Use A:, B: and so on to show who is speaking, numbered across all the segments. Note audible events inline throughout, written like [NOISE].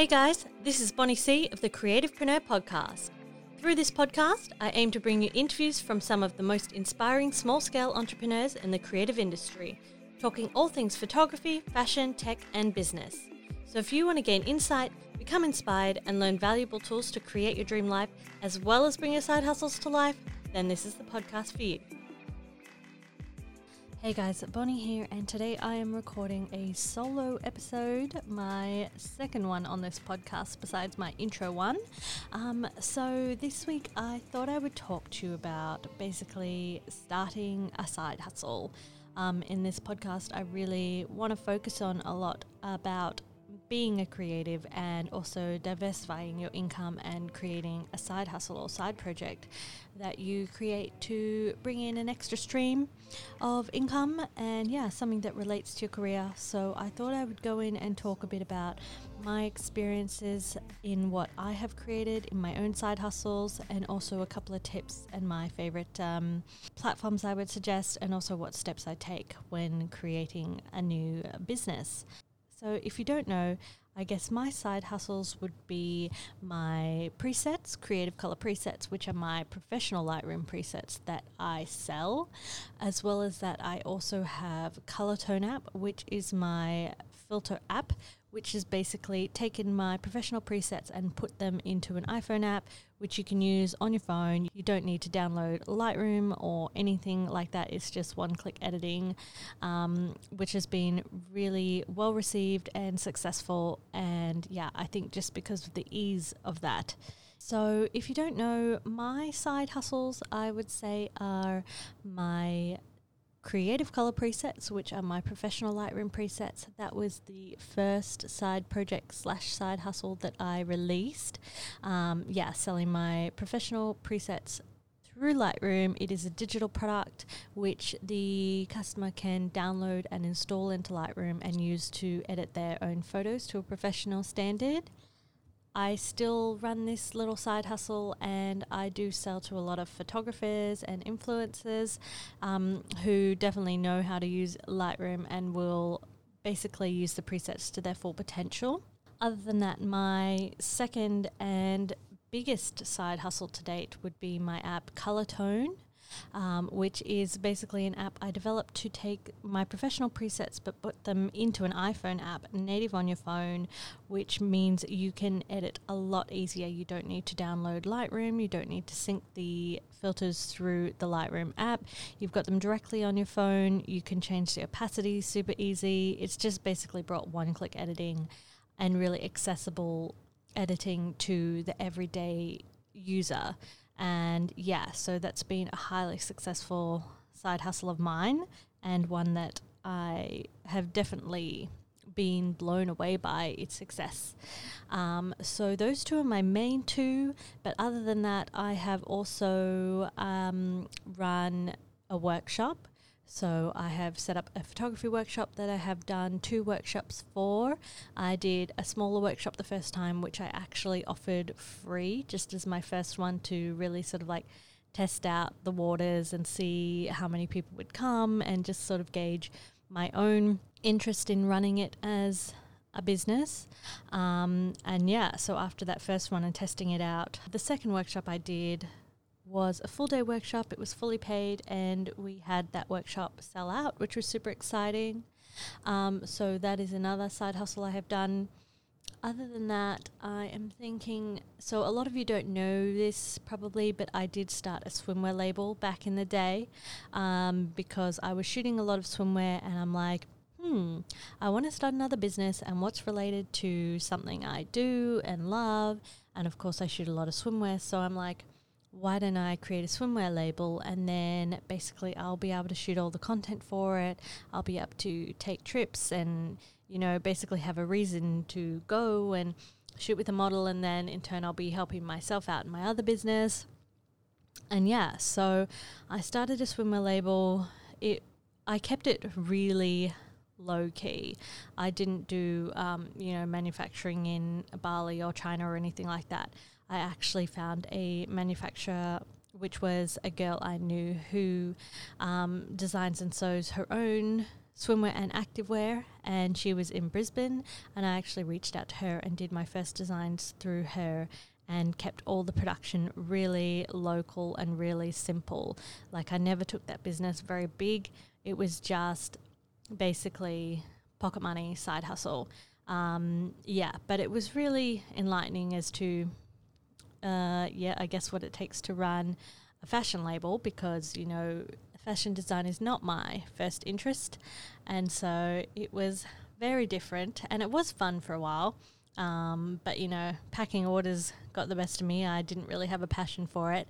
A: Hey guys, this is Bonnie C of the Creativepreneur Podcast. Through this podcast, I aim to bring you interviews from some of the most inspiring small scale entrepreneurs in the creative industry, talking all things photography, fashion, tech, and business. So if you want to gain insight, become inspired, and learn valuable tools to create your dream life, as well as bring your side hustles to life, then this is the podcast for you. Hey guys, Bonnie here, and today I am recording a solo episode, my second one on this podcast besides my intro one. Um, so, this week I thought I would talk to you about basically starting a side hustle. Um, in this podcast, I really want to focus on a lot about being a creative and also diversifying your income and creating a side hustle or side project that you create to bring in an extra stream of income and yeah, something that relates to your career. So I thought I would go in and talk a bit about my experiences in what I have created in my own side hustles and also a couple of tips and my favorite um, platforms I would suggest and also what steps I take when creating a new business. So, if you don't know, I guess my side hustles would be my presets, creative color presets, which are my professional Lightroom presets that I sell, as well as that I also have Color Tone app, which is my filter app, which is basically taken my professional presets and put them into an iPhone app, which you can use on your phone. You don't need to download Lightroom or anything like that. It's just one click editing, um, which has been really well received and successful. And yeah, I think just because of the ease of that. So, if you don't know, my side hustles, I would say, are my creative color presets, which are my professional Lightroom presets. That was the first side project slash side hustle that I released. Um, yeah, selling my professional presets through Lightroom. It is a digital product which the customer can download and install into Lightroom and use to edit their own photos to a professional standard. I still run this little side hustle and I do sell to a lot of photographers and influencers um, who definitely know how to use Lightroom and will basically use the presets to their full potential. Other than that, my second and biggest side hustle to date would be my app Colortone um, which is basically an app I developed to take my professional presets but put them into an iPhone app native on your phone, which means you can edit a lot easier. You don't need to download Lightroom, you don't need to sync the filters through the Lightroom app. You've got them directly on your phone. You can change the opacity super easy. It's just basically brought one click editing and really accessible editing to the everyday user. And yeah, so that's been a highly successful side hustle of mine and one that I have definitely been blown away by its success. Um, so those two are my main two, but other than that, I have also um, run a workshop so I have set up a photography workshop that I have done two workshops for. I did a smaller workshop the first time, which I actually offered free, just as my first one to really sort of like test out the waters and see how many people would come and just sort of gauge my own interest in running it as a business. Um, and yeah, so after that first one and testing it out, the second workshop I did was a full day workshop. It was fully paid, and we had that workshop sell out, which was super exciting. Um, so that is another side hustle I have done. Other than that, I am thinking. So a lot of you don't know this probably, but I did start a swimwear label back in the day um, because I was shooting a lot of swimwear, and I'm like, hmm, I want to start another business and what's related to something I do and love. And of course, I shoot a lot of swimwear. So I'm like, why don't I create a swimwear label and then basically I'll be able to shoot all the content for it. I'll be able to take trips and, you know, basically have a reason to go and shoot with a model and then in turn I'll be helping myself out in my other business. And yeah, so I started a swimwear label. It I kept it really low key. I didn't do, um, you know, manufacturing in Bali or China or anything like that. I actually found a manufacturer which was a girl I knew who um, designs and sews her own swimwear and activewear, and she was in Brisbane. And I actually reached out to her and did my first designs through her and kept all the production really local and really simple. Like I never took that business very big. It was just basically pocket money, side hustle. Um, yeah, but it was really enlightening as to, uh, yeah, I guess what it takes to run a fashion label because, you know, fashion design is not my first interest. And so it was very different and it was fun for a while. Um, but, you know, packing orders got the best of me. I didn't really have a passion for it.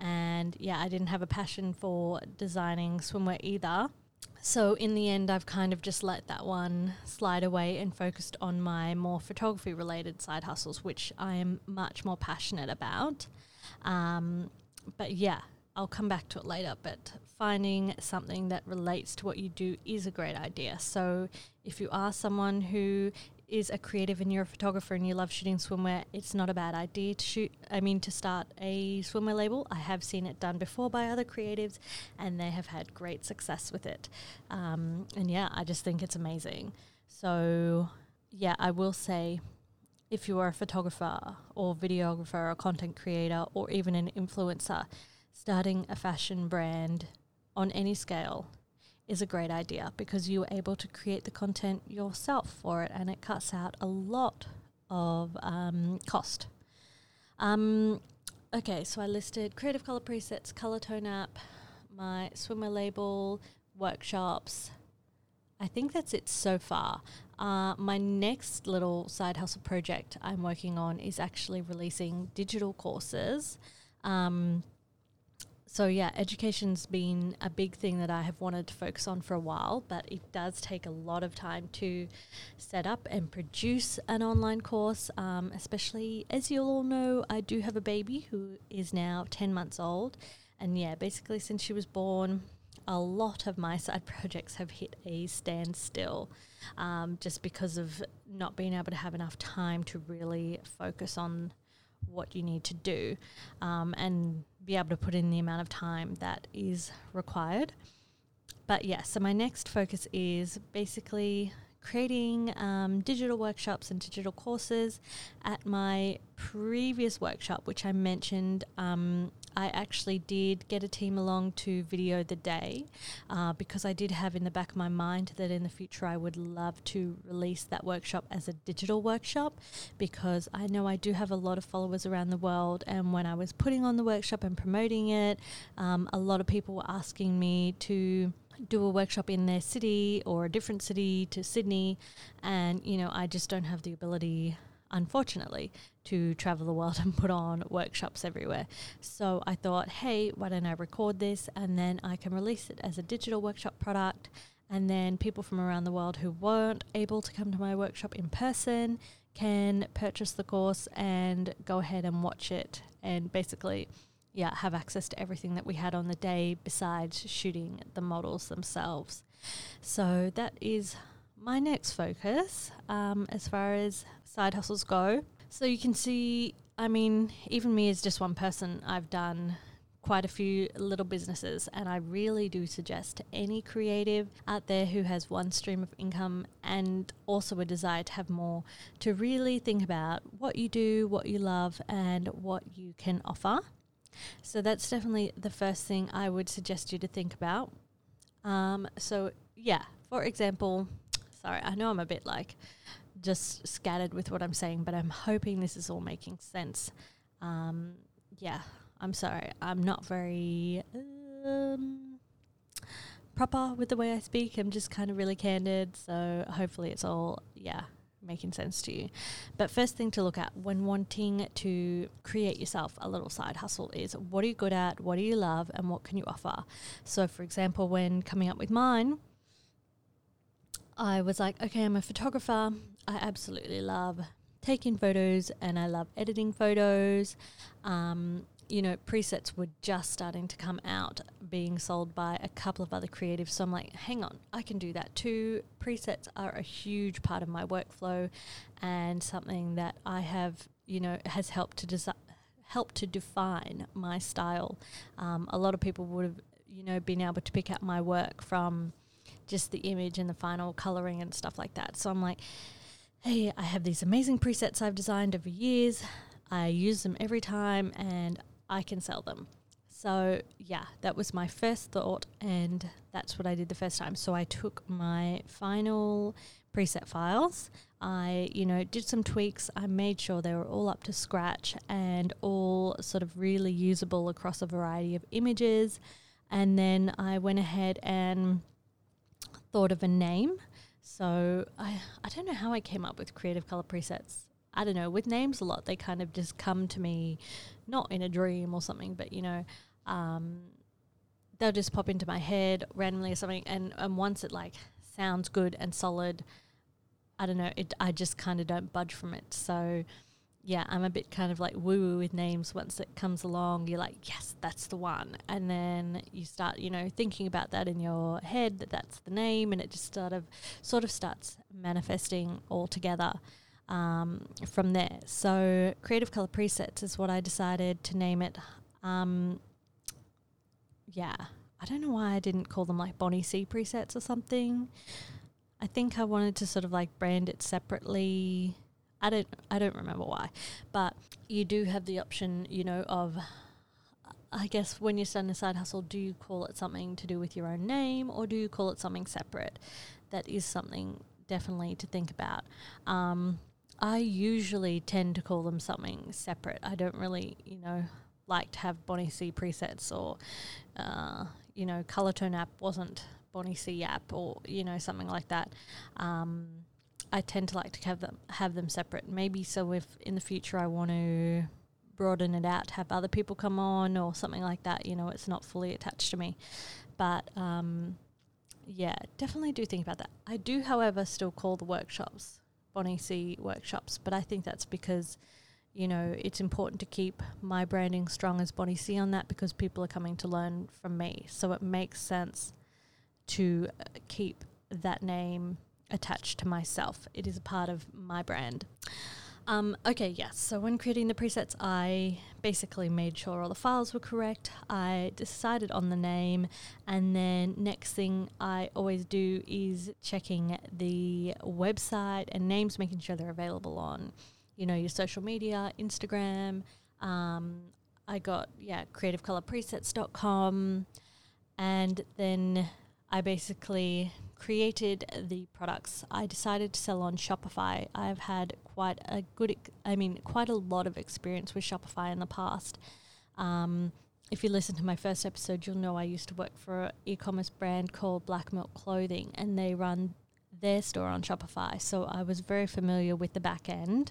A: And yeah, I didn't have a passion for designing swimwear either. So in the end, I've kind of just let that one slide away and focused on my more photography related side hustles, which I am much more passionate about. Um, but yeah, I'll come back to it later. But finding something that relates to what you do is a great idea. So if you are someone who is a creative and you're a photographer and you love shooting swimwear, it's not a bad idea to shoot. I mean, to start a swimwear label. I have seen it done before by other creatives, and they have had great success with it. Um, and yeah, I just think it's amazing. So yeah, I will say. If you are a photographer or videographer or content creator or even an influencer, starting a fashion brand on any scale is a great idea because you're able to create the content yourself for it and it cuts out a lot of um, cost. Um, okay, so I listed creative color presets, color tone app, my swimwear label, workshops. I think that's it so far. Uh, my next little side hustle project I'm working on is actually releasing digital courses. Um, so yeah, education's been a big thing that I have wanted to focus on for a while, but it does take a lot of time to set up and produce an online course. Um, especially as you all know, I do have a baby who is now ten months old, and yeah, basically since she was born, a lot of my side [LAUGHS] projects have hit a standstill, um, just because of not being able to have enough time to really focus on what you need to do um, and be able to put in the amount of time that is required. But yeah, so my next focus is basically creating um, digital workshops and digital courses. At my previous workshop, which I mentioned um, I actually did get a team along to video the day uh, because I did have in the back of my mind that in the future I would love to release that workshop as a digital workshop because I know I do have a lot of followers around the world. And when I was putting on the workshop and promoting it, um, a lot of people were asking me to do a workshop in their city or a different city to Sydney. And, you know, I just don't have the ability unfortunately, to travel the world [LAUGHS] and put on workshops everywhere. So I thought, hey, why don't I record this and then I can release it as a digital workshop product. And then people from around the world who weren't able to come to my workshop in person can purchase the course and go ahead and watch it and basically yeah, have access to everything that we had on the day besides shooting the models themselves. So that is my next focus um, as far as side hustles go. So you can see, I mean, even me as just one person, I've done quite a few little businesses, and I really do suggest to any creative out there who has one stream of income and also a desire to have more to really think about what you do, what you love, and what you can offer. So that's definitely the first thing I would suggest you to think about. Um, so, yeah, for example, sorry, I know I'm a bit like just scattered with what I'm saying, but I'm hoping this is all making sense. Um, yeah, I'm sorry. I'm not very um, proper with the way I speak. I'm just kind of really candid. So hopefully it's all, yeah, making sense to you. But first thing to look at when wanting to create yourself a little side hustle is what are you good at, what do you love, and what can you offer? So, for example, when coming up with mine, I was like, okay, I'm a photographer. I absolutely love taking photos and I love editing photos. Um, you know, presets were just starting to come out, being sold by a couple of other creatives. So I'm like, hang on, I can do that too. Presets are a huge part of my workflow and something that I have, you know, has helped to desi- help to define my style. Um, a lot of people would have, you know, been able to pick out my work from just the image and the final coloring and stuff like that. So I'm like, hey, I have these amazing presets I've designed over years. I use them every time and I can sell them. So, yeah, that was my first thought, and that's what I did the first time. So, I took my final preset files. I, you know, did some tweaks. I made sure they were all up to scratch and all sort of really usable across a variety of images. And then I went ahead and thought of a name. So I, I don't know how I came up with creative color presets. I don't know. With names a lot, they kind of just come to me, not in a dream or something, but you know, um, they'll just pop into my head randomly or something. And, and once it like sounds good and solid, I don't know, it, I just kind of don't budge from it. So yeah, I'm a bit kind of like woo woo with names. Once it comes along, you're like, yes, that's the one. And then you start, you know, thinking about that in your head that that's the name, and it just sort of, sort of starts manifesting all together um, from there. So, Creative Color Presets is what I decided to name it. Um, yeah, I don't know why I didn't call them like Bonnie C presets or something. I think I wanted to sort of like brand it separately. I don't I don't remember why, but you do have the option, you know, of I guess when you're starting a side hustle, do you call it something to do with your own name or do you call it something separate? That is something definitely to think about. Um, I usually tend to call them something separate. I don't really, you know, like to have Bonnie C presets or, uh, you know, Color Tone app wasn't Bonnie C app or, you know, something like that. Um, I tend to like to have them have them separate. Maybe so if in the future I want to broaden it out, have other people come on or something like that. You know, it's not fully attached to me. But um, yeah, definitely do think about that. I do, however, still call the workshops Bonnie C workshops, but I think that's because you know, it's important to keep my branding strong as Bonnie C on that because people are coming to learn from me. So it makes sense to uh, keep that name attached to myself. It is a part of my brand. Um, okay, yes. So when creating the presets, I basically made sure all the files were correct. I decided on the name, and then next thing I always do is checking the website and names, making sure they're available on you know, your social media, Instagram. Um, I got, yeah, creativecolorpresets.com. And then I basically created the products. I decided to sell on Shopify. I've had quite a good, I mean, quite a lot of experience with Shopify in the past. Um, if you listen to my first episode, you'll know I used to work for an e commerce brand called Black Milk Clothing, and they run their store on Shopify. So I was very familiar with the back end.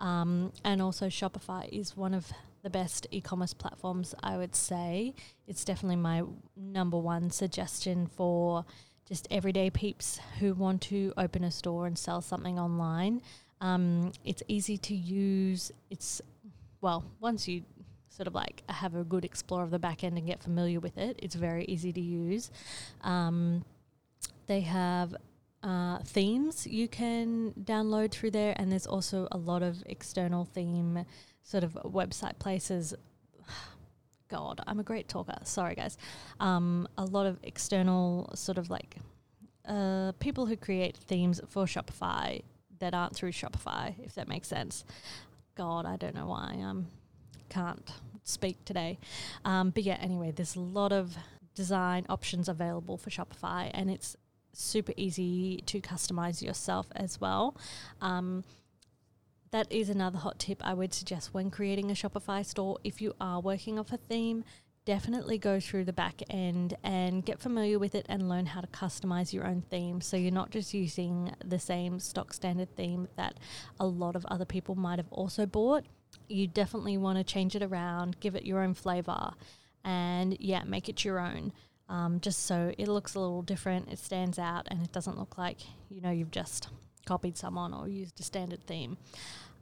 A: Um, and also, Shopify is one of the best e commerce platforms, I would say. It's definitely my number one suggestion for just everyday peeps who want to open a store and sell something online. Um, it's easy to use. It's, well, once you sort of like have a good explore of the back end and get familiar with it, it's very easy to use. Um, they have uh, themes you can download through there, and there's also a lot of external theme sort of website places. God, I'm a great talker. Sorry, guys. Um, a lot of external sort of like uh, people who create themes for Shopify that aren't through Shopify, if that makes sense. God, I don't know why I um, can't speak today. Um, but yeah, anyway, there's a lot of design options available for Shopify, and it's super easy to customize yourself as well. Um, that is another hot tip I would suggest when creating a Shopify store. If you are working off a theme, definitely go through the back end and get familiar with it and learn how to customize your own theme so you're not just using the same stock standard theme that a lot of other people might have also bought. You definitely want to change it around, give it your own flavor, and yeah, make it your own um, just so it looks a little different, it stands out, and it doesn't look like you know you've just copied someone or used a standard theme.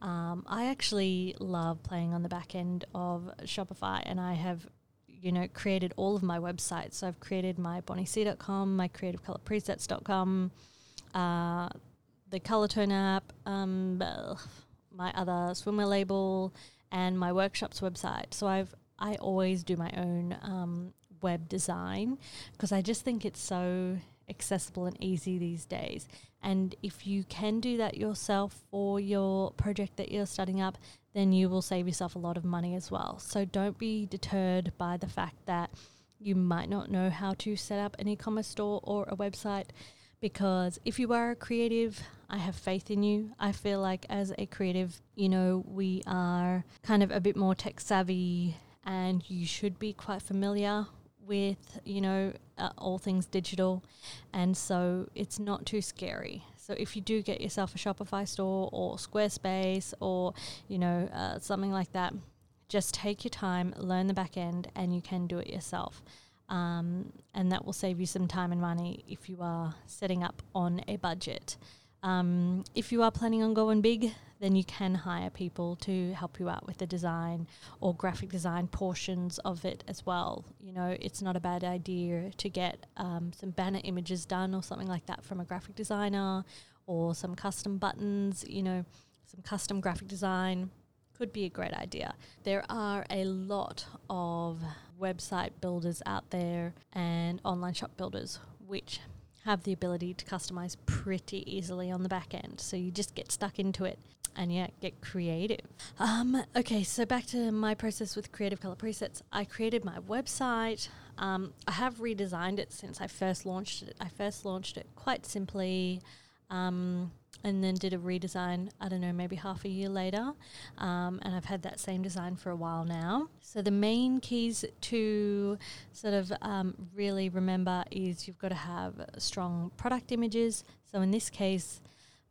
A: Um, I actually love playing on the back end of Shopify, and I have you know created all of my websites. So I've created my bonniec.com, my creativecolorpresets.com, uh, the Colortone app, um, my other swimwear label, and my workshops website. So I've I always do my own um, web design because I just think it's so accessible and easy these days. And if you can do that yourself for your project that you're starting up, then you will save yourself a lot of money as well. So don't be deterred by the fact that you might not know how to set up an e commerce store or a website because if you are a creative, I have faith in you. I feel like as a creative, you know, we are kind of a bit more tech savvy and you should be quite familiar with, you know, uh, all things digital. And so it's not too scary. So if you do get yourself a Shopify store or Squarespace or, you know, uh, something like that, just take your time, learn the back end, and you can do it yourself. Um, and that will save you some time and money if you are setting up on a budget. Um, if you are planning on going big, then you can hire people to help you out with the design or graphic design portions of it as well. You know, it's not a bad idea to get um, some banner images done or something like that from a graphic designer or some custom buttons, you know, some custom graphic design could be a great idea. There are a lot of website builders out there and online shop builders which have the ability to customize pretty easily on the back end. So you just get stuck into it and yeah, get creative. Um, okay, so back to my process with Creative Color Presets. I created my website. Um, I have redesigned it since I first launched it. I first launched it quite simply. Um, and then did a redesign, I don't know, maybe half a year later. Um, and I've had that same design for a while now. So the main keys to sort of um, really remember is you've got to have strong product images. So in this case,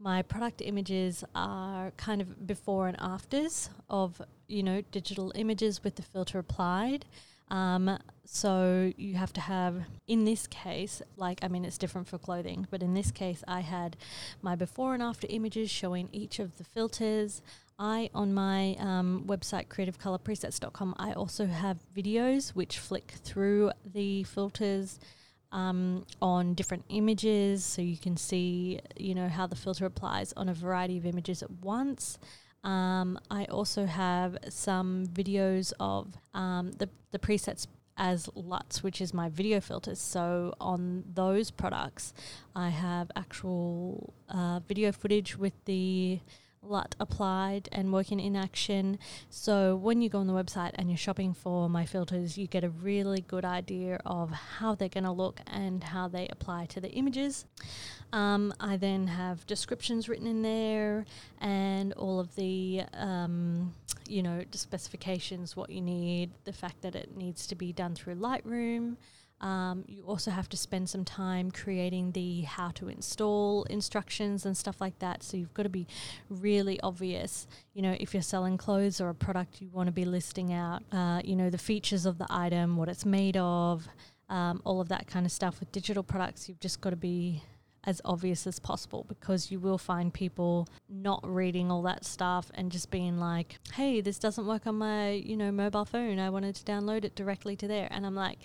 A: my product images are kind of before and afters of, you know, digital images with the filter applied. Um, so you have to have, in this case, like, I mean, it's different for clothing, but in this case, I had my before and after images showing each of the filters. I, on my um, website, creativecolorpresets.com, I also have videos which flick through the filters um, on different images so you can see, you know, how the filter applies on a variety of images at once. Um, I also have some videos of um, the, the presets as LUTs, which is my video filters. So on those products, I have actual uh, video footage with the LUT applied and working in action. So when you go on the website and you're shopping for my filters, you get a really good idea of how they're going to look and how they apply to the images. Um, I then have descriptions written in there and all of the, um, you know, specifications, what you need, the fact that it needs to be done through Lightroom. Um, you also have to spend some time creating the how to install instructions and stuff like that. So you've got to be really obvious. You know, if you're selling clothes or a product, you want to be listing out, uh, you know, the features of the item, what it's made of, um, all of that kind of stuff. With digital products, you've just got to be as obvious as possible because you will find people not reading all that stuff and just being like, "Hey, this doesn't work on my, you know, mobile phone. I wanted to download it directly to there." And I'm like,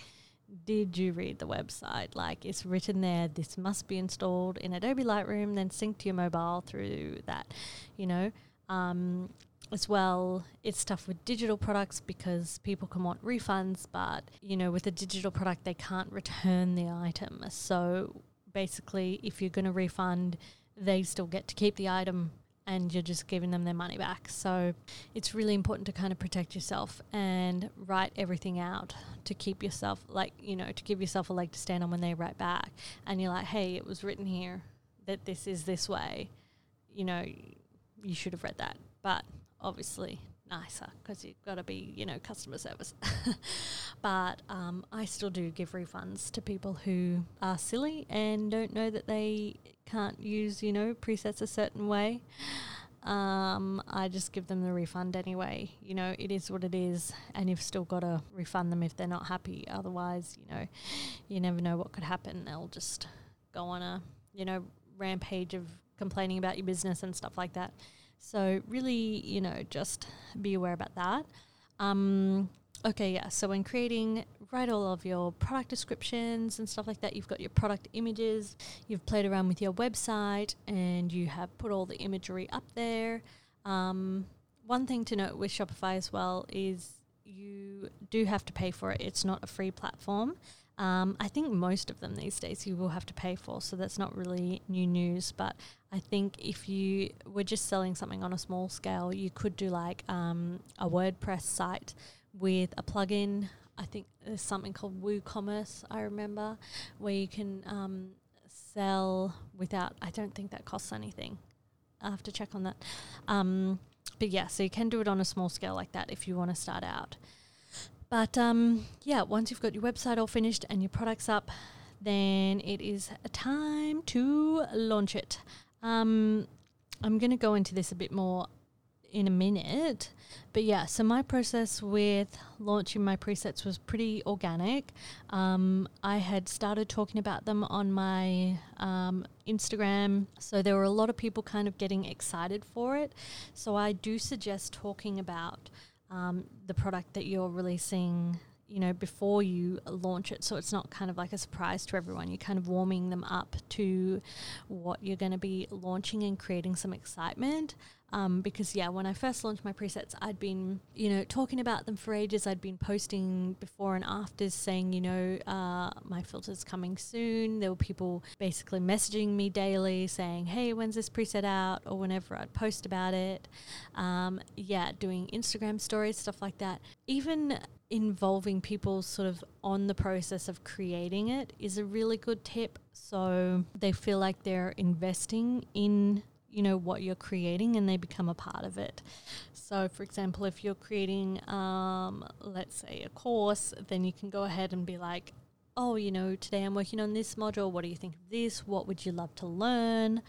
A: did you read the website? Like it's written there, this must be installed in Adobe Lightroom, then sync to your mobile through that, you know. Um, as well, it's tough with digital products because people can want refunds, but you know, with a digital product, they can't return the item. So basically, if you're going to refund, they still get to keep the item and you're just giving them their money back. So it's really important to kind of protect yourself and write everything out to keep yourself, like, you know, to give yourself a leg to stand on when they write back. And you're like, hey, it was written here that this is this way. You know, you should have read that. But obviously, nicer because you've got to be, you know, customer service. [LAUGHS] but um, I still do give refunds to people who are silly and don't know that they can't use, you know, presets a certain way. Um, I just give them the refund anyway. You know, it is what it is, and you've still got to refund them if they're not happy. Otherwise, you know, you never know what could happen. They'll just go on a, you know, rampage of complaining about your business and stuff like that. So really, you know, just be aware about that. Um, okay, yeah. So when creating, write all of your product descriptions and stuff like that. You've got your product images. You've played around with your website, and you have put all the imagery up there. Um, one thing to note with Shopify as well is you do have to pay for it. It's not a free platform. Um, I think most of them these days you will have to pay for, so that's not really new news. But I think if you were just selling something on a small scale, you could do like um, a WordPress site with a plugin. I think there's something called WooCommerce, I remember, where you can um, sell without, I don't think that costs anything. I have to check on that. Um, but yeah, so you can do it on a small scale like that if you want to start out. But um, yeah, once you've got your website all finished and your products up, then it is time to launch it. Um, I'm going to go into this a bit more in a minute. But yeah, so my process with launching my presets was pretty organic. Um, I had started talking about them on my um, Instagram, so there were a lot of people kind of getting excited for it. So I do suggest talking about um, the product that you're releasing you know, before you launch it. So it's not kind of like a surprise to everyone. You're kind of warming them up to what you're going to be launching and creating some excitement. Um, because yeah, when I first launched my presets, I'd been you know talking about them for ages. I'd been posting before and afters saying you know uh, my filter's coming soon. There were people basically messaging me daily saying, hey, when's this preset out? Or whenever I'd post about it. Um, yeah, doing Instagram stories, stuff like that. Even involving people sort of on the process of creating it is a really good tip. So they feel like they're investing in you know what you're creating and they become a part of it. So for example if you're creating um, let's say a course then you can go ahead and be like oh you know today i'm working on this module. What do you think of this? What would you love to learn?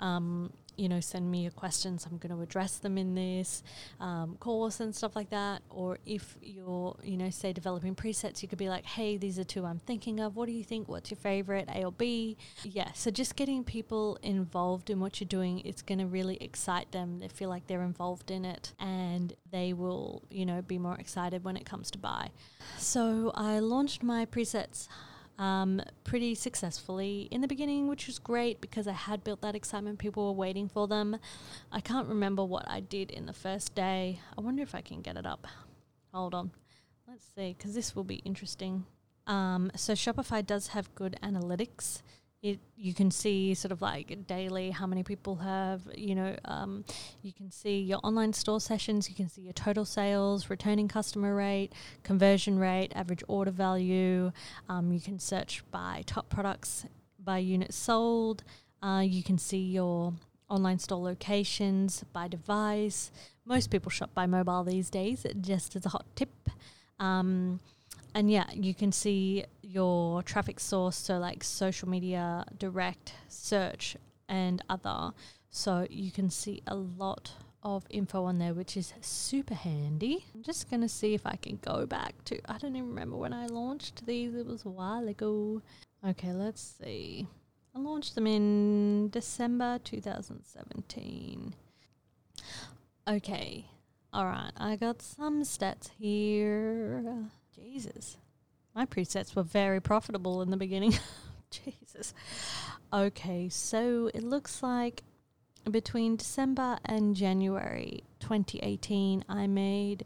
A: Um, you know, send me your questions. I'm going to address them in this um, course and stuff like that. Or if you're, you know, say developing presets, you could be like, hey, these are two I'm thinking of. What do you think? What's your favorite, A or B? Yeah. So just getting people involved in what you're doing, it's going to really excite them. They feel like they're involved in it and they will, you know, be more excited when it comes to buy. So I launched my presets um, pretty successfully in the beginning, which was great because I had built that excitement. People were waiting for them. I can't remember what I did in the first day. I wonder if I can get it up. Hold on. Let's see, because this will be interesting. Um, so Shopify does have good analytics it you can see sort of like daily how many people have you know um, you can see your online store sessions you can see your total sales returning customer rate conversion rate average order value um, you can search by top products by units sold uh, you can see your online store locations by device. Most people shop by mobile these days just as a hot tip. Um, and yeah, you can see your traffic source, so like social media, direct, search, and other. So you can see a lot of info on there, which is super handy. I'm just to see if I can go back to, I don't even remember when I launched these, it was a while ago. Okay, let's see. I launched them in December 2017. Okay, all right, I got some stats here. Jesus. My presets were very profitable in the beginning. [LAUGHS] Jesus. Okay, so it looks like between December and January 2018, I made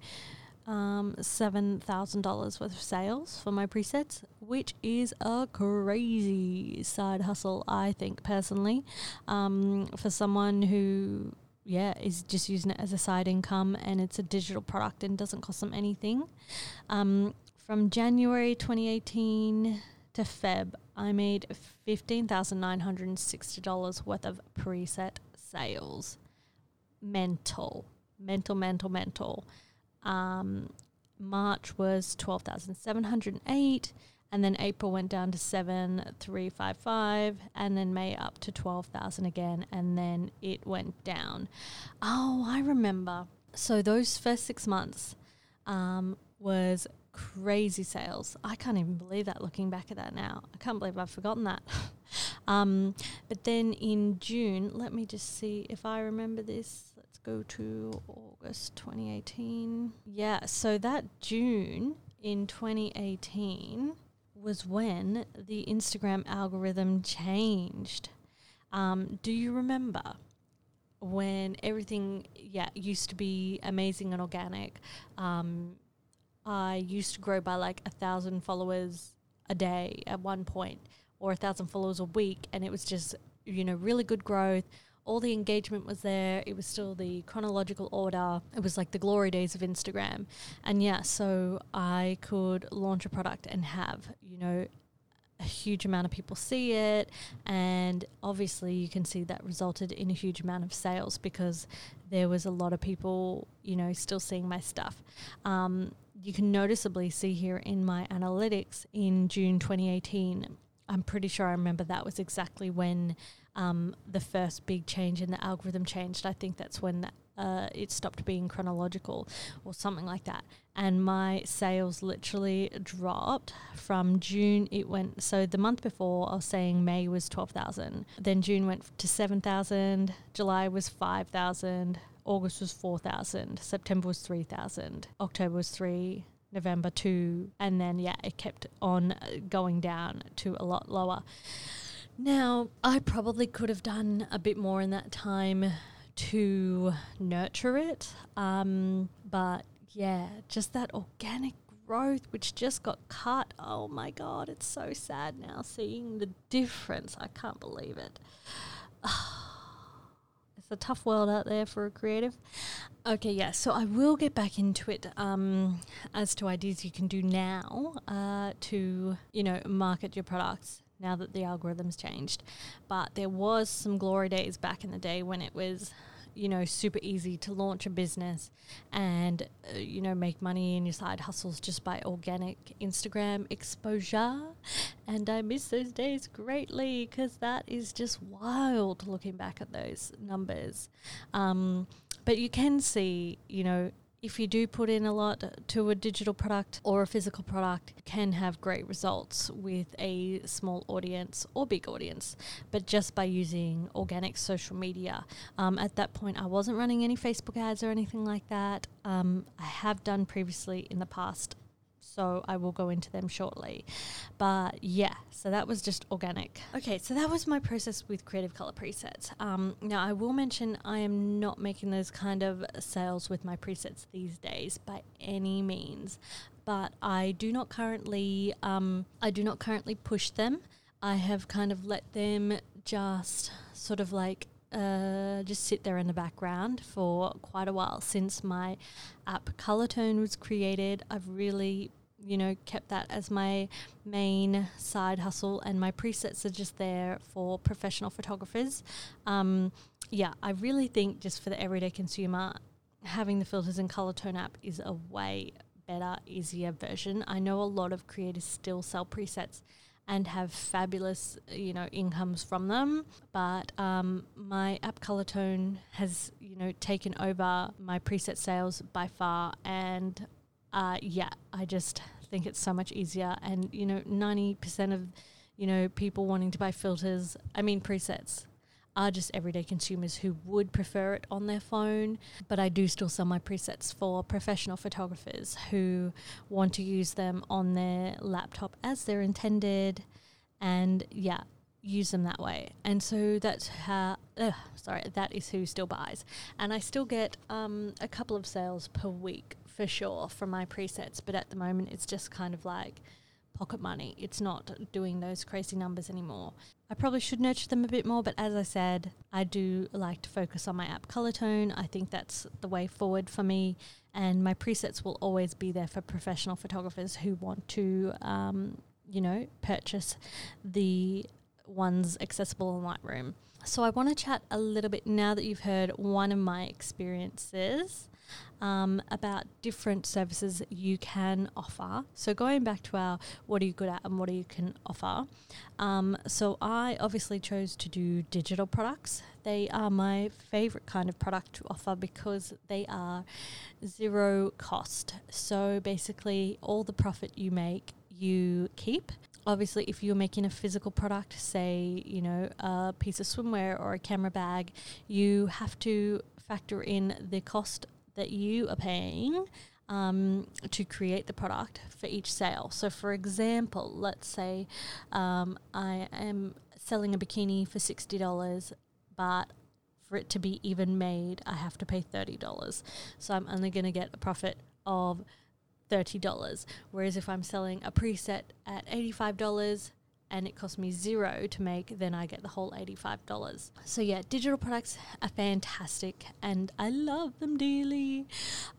A: um, $7,000 worth of sales for my presets, which is a crazy side hustle, I think, personally, um, for someone who yeah, is just using it as a side income and it's a digital product and doesn't cost them anything. Um, from January 2018 to Feb, I made $15,960 worth of preset sales. Mental, mental, mental, mental. Um, March was 12,708 and then April went down to 7355 and then May up to 12,000 again and then it went down. Oh, I remember. So those first 6 months um, was crazy sales. I can't even believe that looking back at that now. I can't believe I've forgotten that. [LAUGHS] um, but then in June, let me just see if I remember this. Let's go to August 2018. Yeah, so that June in 2018 was when the Instagram algorithm changed. Um, do you remember? when everything yeah used to be amazing and organic um, I used to grow by like a thousand followers a day at one point or a thousand followers a week, and it was just you know really good growth. All the engagement was there. It was still the chronological order. It was like the glory days of Instagram, and yeah, so I could launch a product and have you know a huge amount of people see it and obviously you can see that resulted in a huge amount of sales because there was a lot of people you know still seeing my stuff um, you can noticeably see here in my analytics in june 2018 i'm pretty sure i remember that was exactly when um, the first big change in the algorithm changed i think that's when uh, it stopped being chronological or something like that. And my sales literally dropped from June. It went so the month before I was saying May was twelve thousand. Then June went to seven thousand. July was five thousand. August was four thousand. September was three thousand. October was three. November two, and then yeah, it kept on uh, going down to a lot lower. Now, I probably could have done a bit more in that time to nurture it. Um, but yeah, just that organic growth, which just got cut. Oh my God, it's so sad now seeing the difference. I can't believe it. [SIGHS] it's a tough world out there for a creative. Okay, yeah, so I will get back into it um, as to ideas you can do now uh, to, you know, market your products now that the algorithm's changed. But there was some glory days back in the day when it was you know super easy to launch a business and uh, you know make money in your side hustles just by organic Instagram exposure. And I miss those days greatly because that is just wild looking back at those numbers. Um, but you can see you know if you do put in a lot to a digital product or a physical product, can have great results with a small audience or big audience, but just by using organic social media. Um, at that point, I wasn't running any Facebook ads or anything like that. Um, I have done previously in the past so I will go into them shortly. But yeah, so that was just organic. Okay, so that was my process with Creative Color presets. Um, now I will mention I am not making those kind of sales with my presets these days by any means, but I do not currently um, I do not currently push them. I have kind of let them just sort of like uh, just sit there in the background for quite a while since my app Color Tone was created. I've really you know, kept that as my main side hustle, and my presets are just there for professional photographers. Um, yeah, I really think just for the everyday consumer, having the filters and color tone app is a way better, easier version. I know a lot of creators still sell presets and have fabulous, you know, incomes from them. But um, my app Color Tone has, you know, taken over my preset sales by far, and uh, yeah, I just think it's so much easier. And, you know, 90% of, you know, people wanting to buy filters, I mean, presets, are just everyday consumers who would prefer it on their phone. But I do still sell my presets for professional photographers who want to use them on their laptop as they're intended. And yeah, use them that way. And so that's how, uh, sorry, that is who still buys. And I still get um, a couple of sales per week for sure from my presets, but at the moment it's just kind of like pocket money. It's not doing those crazy numbers anymore. I probably should nurture them a bit more, but as I said, I do like to focus on my app color tone. I think that's the way forward for me, and my presets will always be there for professional photographers who want to, um, you know, purchase the ones accessible in Lightroom. So I want to chat a little bit now that you've heard one of my experiences um, about different services you can offer. So, going back to our what are you good at and what are you can offer. Um, so, I obviously chose to do digital products. They are my favorite kind of product to offer because they are zero cost. So, basically, all the profit you make, you keep obviously if you're making a physical product say you know a piece of swimwear or a camera bag you have to factor in the cost that you are paying um, to create the product for each sale. So, for example, let's say um, I am selling a bikini for $60, but for it to be even made, I have to pay $30. So, I'm only going to get a profit of $30. Whereas if I'm selling a preset at $85, and it costs me zero to make, then I get the whole $85. So, yeah, digital products are fantastic and I love them dearly.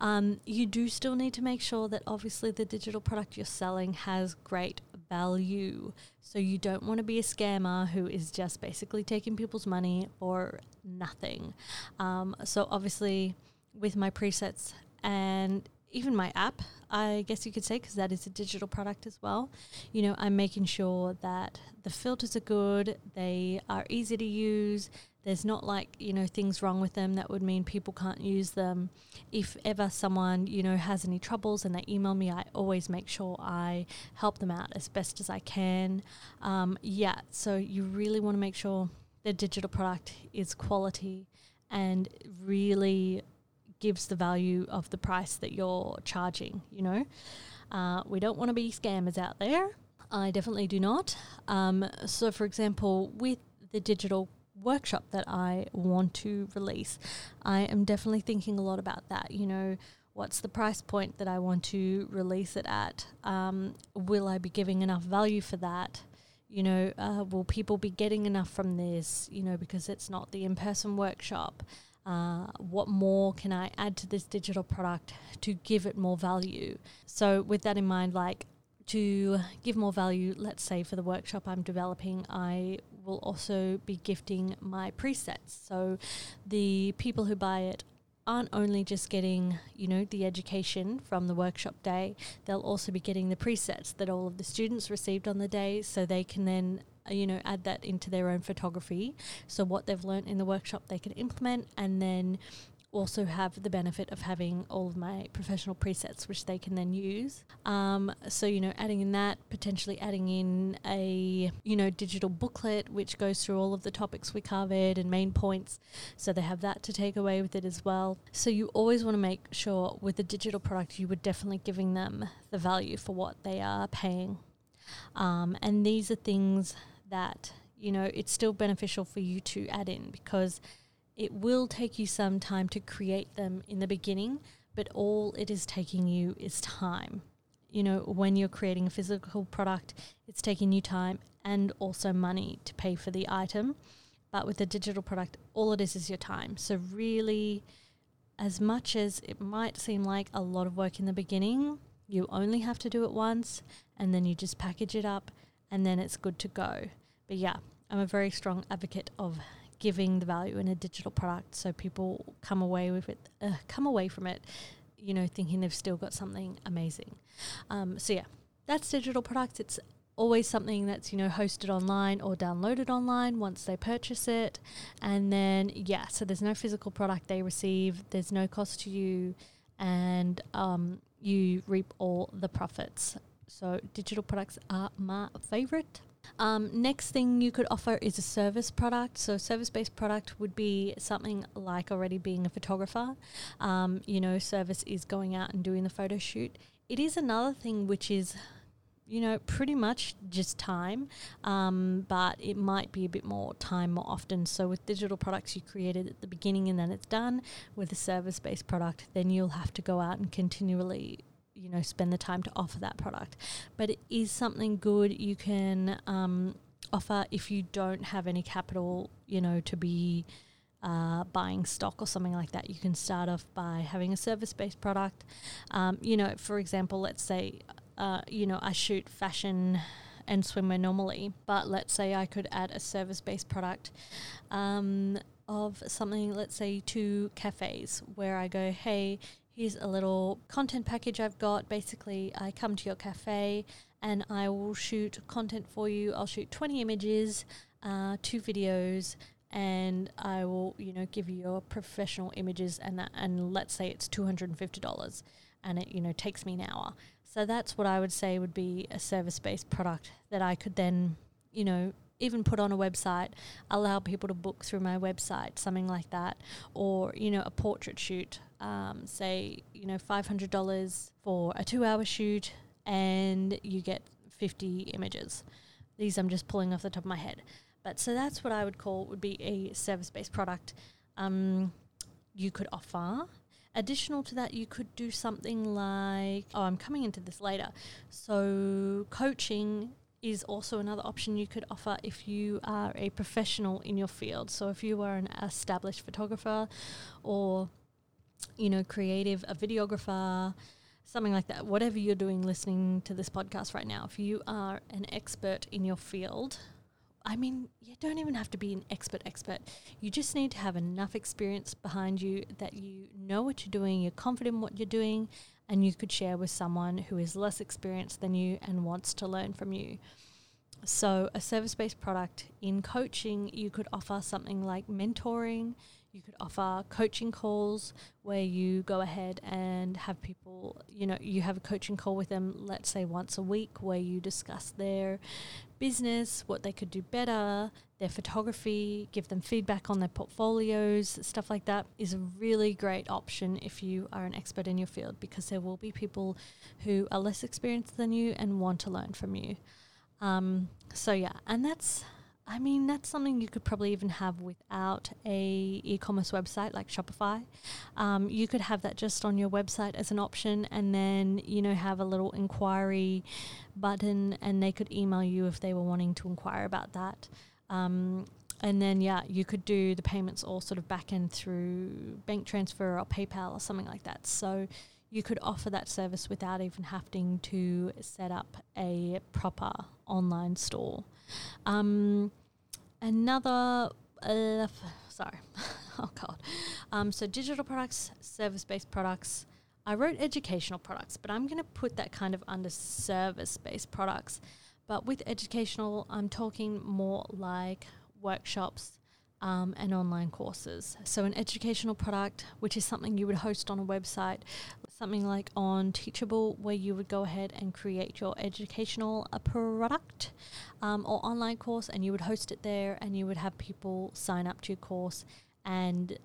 A: Um, you do still need to make sure that obviously the digital product you're selling has great value. So, you don't want to be a scammer who is just basically taking people's money for nothing. Um, so, obviously, with my presets and even my app, I guess you could say, because that is a digital product as well. You know, I'm making sure that the filters are good, they are easy to use. There's not like, you know, things wrong with them that would mean people can't use them. If ever someone, you know, has any troubles and they email me, I always make sure I help them out as best as I can. Um, yeah, so you really want to make sure the digital product is quality and really gives the value of the price that you're charging, you know. Uh, we don't want to be scammers out there. I definitely do not. Um, so, for example, with the digital workshop that I want to release, I am definitely thinking a lot about that. You know, what's the price point that I want to release it at? Um, will I be giving enough value for that? You know, uh, will people be getting enough from this? You know, because it's not the in person workshop. Uh, what more can I add to this digital product to give it more value? So, with that in mind, like to give more value, let's say for the workshop I'm developing, I will also be gifting my presets. So, the people who buy it aren't only just getting, you know, the education from the workshop day, they'll also be getting the presets that all of the students received on the day so they can then you know, add that into their own photography. So what they've learned in the workshop they can implement and then also have the benefit of having all of my professional presets which they can then use. Um, so you know adding in that potentially adding in a you know digital booklet which goes through all of the topics we covered and main points. So they have that to take away with it as well. So you always want to make sure with a digital product you were definitely giving them the value for what they are paying. Um, and these are things that you know it's still beneficial for you to add in because it will take you some time to create them in the beginning but all it is taking you is time. You know when you're creating a physical product it's taking you time and also money to pay for the item. But with a digital product all it is is your time. So really as much as it might seem like a lot of work in the beginning you only have to do it once and then you just package it up and then it's good to go but yeah, I'm a very strong advocate of giving the value in a digital product so people come away with it, uh, come away from it, you know, thinking they've still got something amazing. Um, so yeah, that's digital products. It's always something that's you know hosted online or downloaded online once they purchase it and then yeah so there's no physical product they receive there's no cost to you and um, you reap all the profits so digital products are my favorite um, next thing you could offer is a service product. So, service based product would be something like already being a photographer. Um, you know, service is going out and doing the photo shoot. It is another thing which is you know, pretty much just time, um, but it might be a bit more time more often. So with digital products, you create it at the beginning and then it's done. With a service-based product, then you'll have to go out and continually you know spend the time to offer that product. But it is something good you can um, offer if you don't have any capital you know to be uh, buying stock or something like that. You can start off by having a service-based product. Um, you know for example let's say uh, you know i shoot fashion and swimwear normally but let's say i could add a service-based product um, of something let's say to cafes where i go hey here's a little content package I've got. Basically, I come to your cafe and I will shoot content for you. I'll shoot 20 images, uh, two videos, and I will, you know, give you your professional images and that, and let's say it's $250 and it, you know, takes me an hour. So that's what I would say would be a service-based product that I could then, you know, even put on a website, allow people to book through my website, something like that, or you know a portrait shoot. Um, say you know five hundred dollars for a two-hour shoot, and you get fifty images. These I'm just pulling off the top of my head, but so that's what I would call would be a service-based product. Um, you could offer. additional to that, you could do something like, oh, I'm coming into this later. So, coaching is also another option you could offer if you are a professional in your field. So, if you are an established photographer or, you know, creative, a videographer, something like that, whatever you're doing listening to this podcast right now, if you are an expert in your field, I mean, you don't even have to be an expert expert. You just need to have enough experience behind you that you know what you're doing, you're confident in what you're doing, and you could share with someone who is less experienced than you and wants to learn from you. So, a service based product in coaching, you could offer something like mentoring. You could offer coaching calls where you go ahead and have people, you know, you have a coaching call with them, let's say once a week, where you discuss their business, what they could do better, their photography, give them feedback on their portfolios, stuff like that is a really great option if you are an expert in your field because there will be people who are less experienced than you and want to learn from you. Um, so yeah, and that's I mean, that's something you could probably even have without a e-commerce website like Shopify. Um, you could have that just on your website as an option, and then you know have a little inquiry button, and they could email you if they were wanting to inquire about that. Um, and then yeah, you could do the payments all sort of back end through bank transfer or PayPal or something like that. So you could offer that service without even having to set up a proper online store. Um, another, uh, sorry, [LAUGHS] oh god. Um, so digital products, service-based products. I wrote educational products, but I'm going to put that kind of under service-based products. But with educational, I'm talking more like workshops, um, and online courses. So, an educational product, which is something you would host on a website, something like on Teachable, where you would go ahead and create your educational uh, product um, or online course, and you would host it there, and you would have people sign up to your course and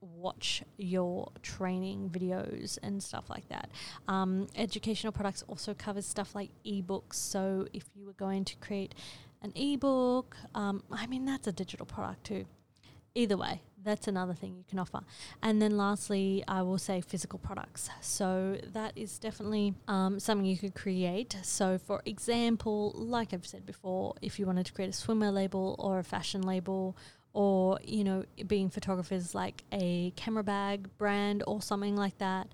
A: watch your training videos and stuff like that. Um, educational products also covers stuff like ebooks. So if you were going to create an ebook. Um, I mean, that's a digital product too. Either way, that's another thing you can offer. And then lastly, I will say physical products. So that is definitely um, something you could create. So, for example, like I've said before, if you wanted to create a swimwear label or a fashion label, or you know, being photographers like a camera bag brand or something like that,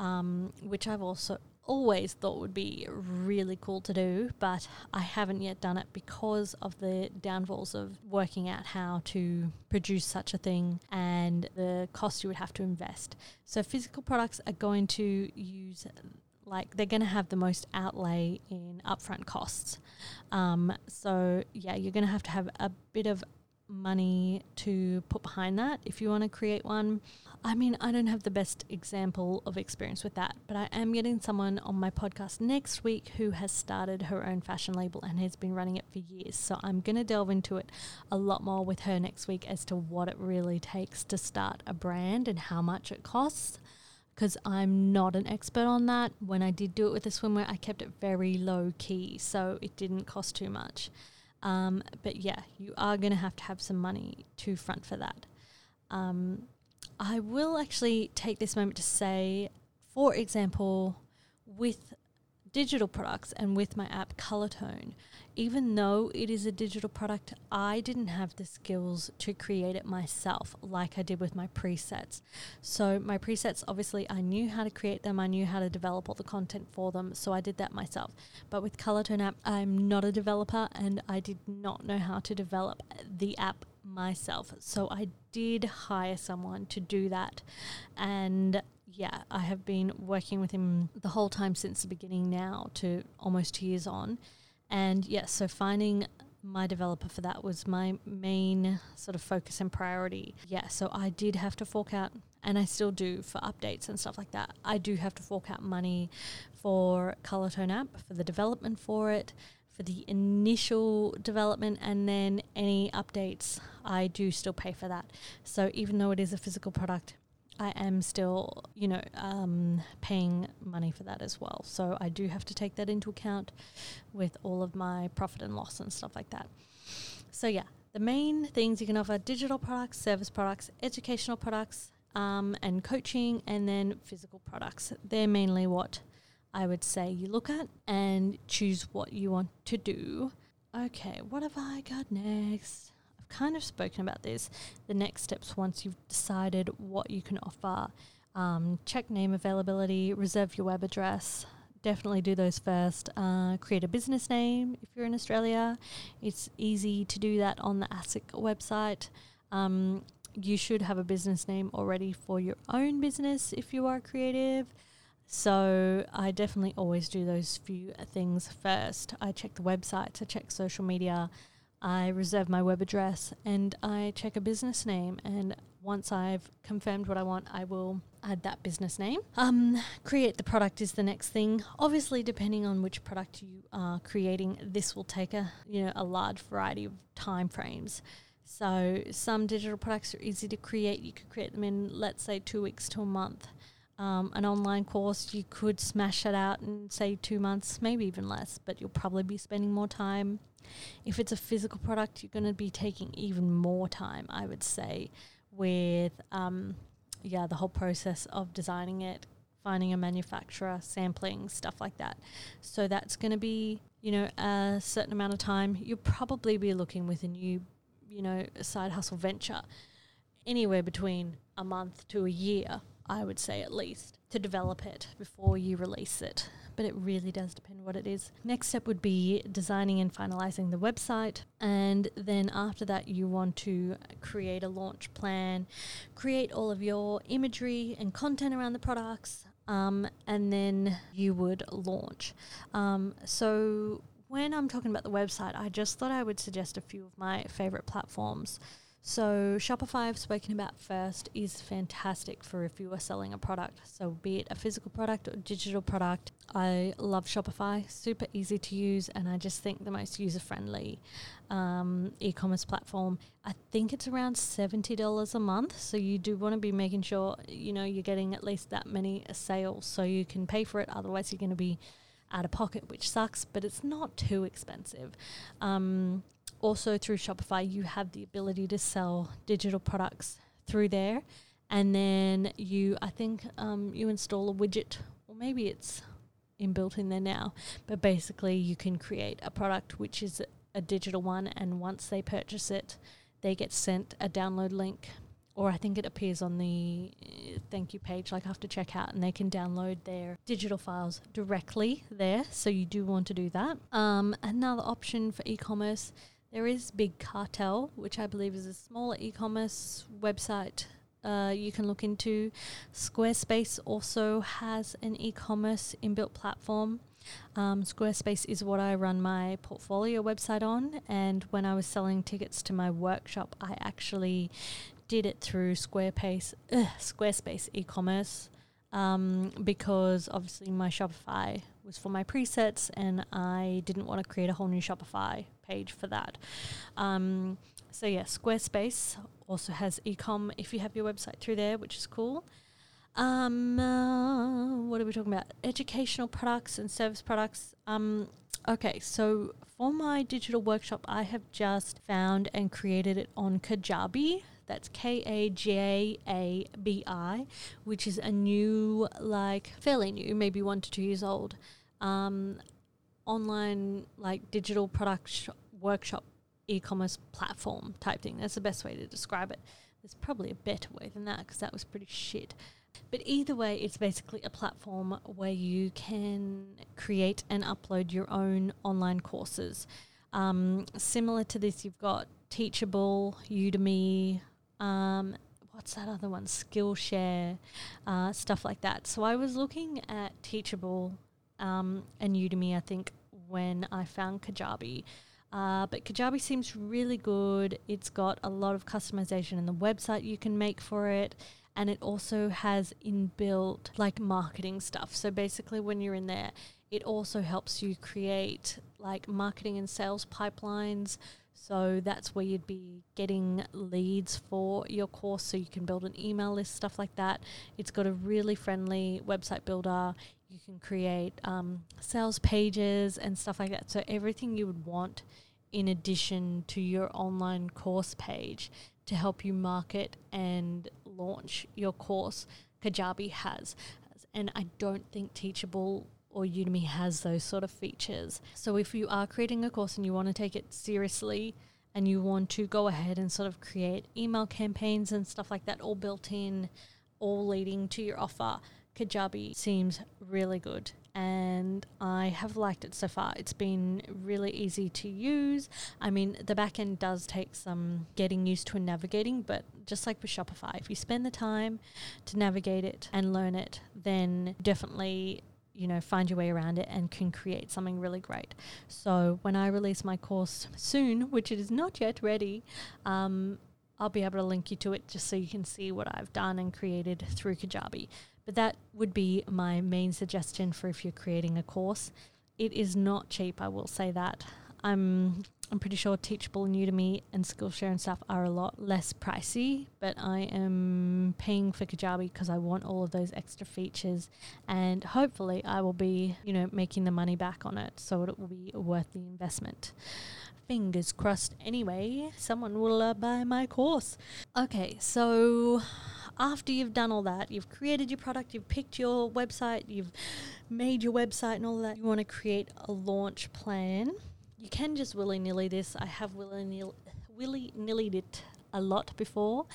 A: um, which I've also always thought would be really cool to do, but I haven't yet done it because of the downfalls of working out how to produce such a thing and the cost you would have to invest. So, physical products are going to use like they're going to have the most outlay in upfront costs. Um, so yeah, you're going to have to have a bit of money to put behind that if you want to create one. I mean, I don't have the best example of experience with that, but I am getting someone on my podcast next week who has started her own fashion label and has been running it for years. So I'm going to delve into it a lot more with her next week as to what it really takes to start a brand and how much it costs. Because I'm not an expert on that. When I did do it with the swimwear, I kept it very low key, so it didn't cost too much. Um, but yeah, you are going to have to have some money to front for that. Um, I will actually take this moment to say, for example, with digital products and with my app Colortone, even though it is a digital product, I didn't have the skills to create it myself like I did with my presets. So, my presets, obviously, I knew how to create them, I knew how to develop all the content for them, so I did that myself. But with Colortone app, I'm not a developer and I did not know how to develop the app myself. So, I did hire someone to do that. And yeah, I have been working with him the whole time since the beginning now to almost two years on. And yes, yeah, so finding my developer for that was my main sort of focus and priority. Yeah, so I did have to fork out, and I still do for updates and stuff like that. I do have to fork out money for Colortone app, for the development for it, for the initial development, and then any updates, I do still pay for that. So even though it is a physical product, I am still, you know, um, paying money for that as well. So I do have to take that into account with all of my profit and loss and stuff like that. So yeah, the main things you can offer digital products, service products, educational products, um, and coaching, and then physical products. They're mainly what I would say you look at and choose what you want to do. Okay, what have I got next? I've kind of spoken about this. The next steps once you've decided what you can offer. Um, check name availability, reserve your web address. Definitely do those first. Uh, create a business name if you're in Australia. It's easy to do that on the ASIC website. Um, you should have a business name already for your own business if you are creative. So I definitely always do those few things first. I check the websites, I check social media, I reserve my web address, and I check a business name. And once I've confirmed what I want, I will add that business name. Um, create the product is the next thing. Obviously, depending on which product you are creating, this will take a you know a large variety of time frames. So some digital products are easy to create. You could create them in let's say two weeks to a month um, an online course, you could smash it out in, say, two months, maybe even less, but you'll probably be spending more time. If it's a physical product, you're going to be taking even more time, I would say, with, um, yeah, the whole process of designing it, finding a manufacturer, sampling, stuff like that. So that's going to be, you know, a certain amount of time. You'll probably be looking with a new, you know, side hustle venture anywhere between a month to a year I would say at least, to develop it before you release it. But it really does depend what it is. Next step would be designing and finalizing the website. And then after that, you want to create a launch plan, create all of your imagery and content around the products, um, and then you would launch. Um, so when I'm talking about the website, I just thought I would suggest a few of my favorite platforms. So, Shopify, I've spoken about first, is fantastic for if you are selling a product. So, be it a physical product or digital product, I love Shopify, super easy to use, and I just think the most user friendly um, e commerce platform. I think it's around $70 a month. So, you do want to be making sure you know you're getting at least that many sales so you can pay for it. Otherwise, you're going to be out of pocket, which sucks, but it's not too expensive. Um, also through Shopify, you have the ability to sell digital products through there. And then you, I think, um, you install a widget, or maybe it's inbuilt in there now. But basically, you can create a product which is a digital one, and once they purchase it, they get sent a download link, or I think it appears on the uh, thank you page, like after checkout, and they can download their digital files directly there. So you do want to do that. Um, another option for e-commerce there is Big Cartel, which I believe is a smaller e commerce website uh, you can look into. Squarespace also has an e commerce inbuilt platform. Um, Squarespace is what I run my portfolio website on, and when I was selling tickets to my workshop, I actually did it through Squarespace, ugh, Squarespace e-commerce um, because obviously my Shopify was for my presets, and I didn't want to create a whole new Shopify page for that. Um, so yeah, Squarespace also has ecom if you have your website through there, which is cool. Um, uh, what are we talking about? Educational products and service products. Um, okay, so for my digital workshop, I have just found and created it on Kajabi. That's K A J A B I, which is a new, like fairly new, maybe one to two years old, um, online like digital product sh- workshop e-commerce platform type thing. That's the best way to describe it. There's probably a better way than that because that was pretty shit. But either way, it's basically a platform where you can create and upload your own online courses. Um, similar to this, you've got Teachable, Udemy, um, what's that other one? Skillshare, uh, stuff like that. So I was looking at Teachable um, and Udemy, I think, when I found Kajabi. Uh, but Kajabi seems really good. It's got a lot of customization in the website you can make for it. And it also has inbuilt like marketing stuff. So basically, when you're in there, it also helps you create like marketing and sales pipelines. So that's where you'd be getting leads for your course so you can build an email list, stuff like that. It's got a really friendly website builder. You can create um, sales pages and stuff like that. So everything you would want in addition to your online course page to help you market and launch your course, Kajabi has. And I don't think Teachable or Udemy has those sort of features. So if you are creating a course and you want to take it seriously and you want to go ahead and sort of create email campaigns and stuff like that all built in, all leading to your offer, Kajabi seems really good and I have liked it so far. It's been really easy to use. I mean, the back end does take some getting used to and navigating, but just like with Shopify, if you spend the time to navigate it and learn it, then definitely you know, find your way around it and can create something really great. So when I release my course soon, which it is not yet ready, um, I'll be able to link you to it just so you can see what I've done and created through Kajabi. But that would be my main suggestion for if you're creating a course. It is not cheap, I will say that. I'm I'm pretty sure Teachable and Udemy and Skillshare and stuff are a lot less pricey, but I am paying for Kajabi because I want all of those extra features, and hopefully I will be, you know, making the money back on it, so it will be worth the investment. Fingers crossed. Anyway, someone will uh, buy my course. Okay, so after you've done all that, you've created your product, you've picked your website, you've made your website and all that, you want to create a launch plan. You can just willy nilly this. I have willy nilly it a lot before,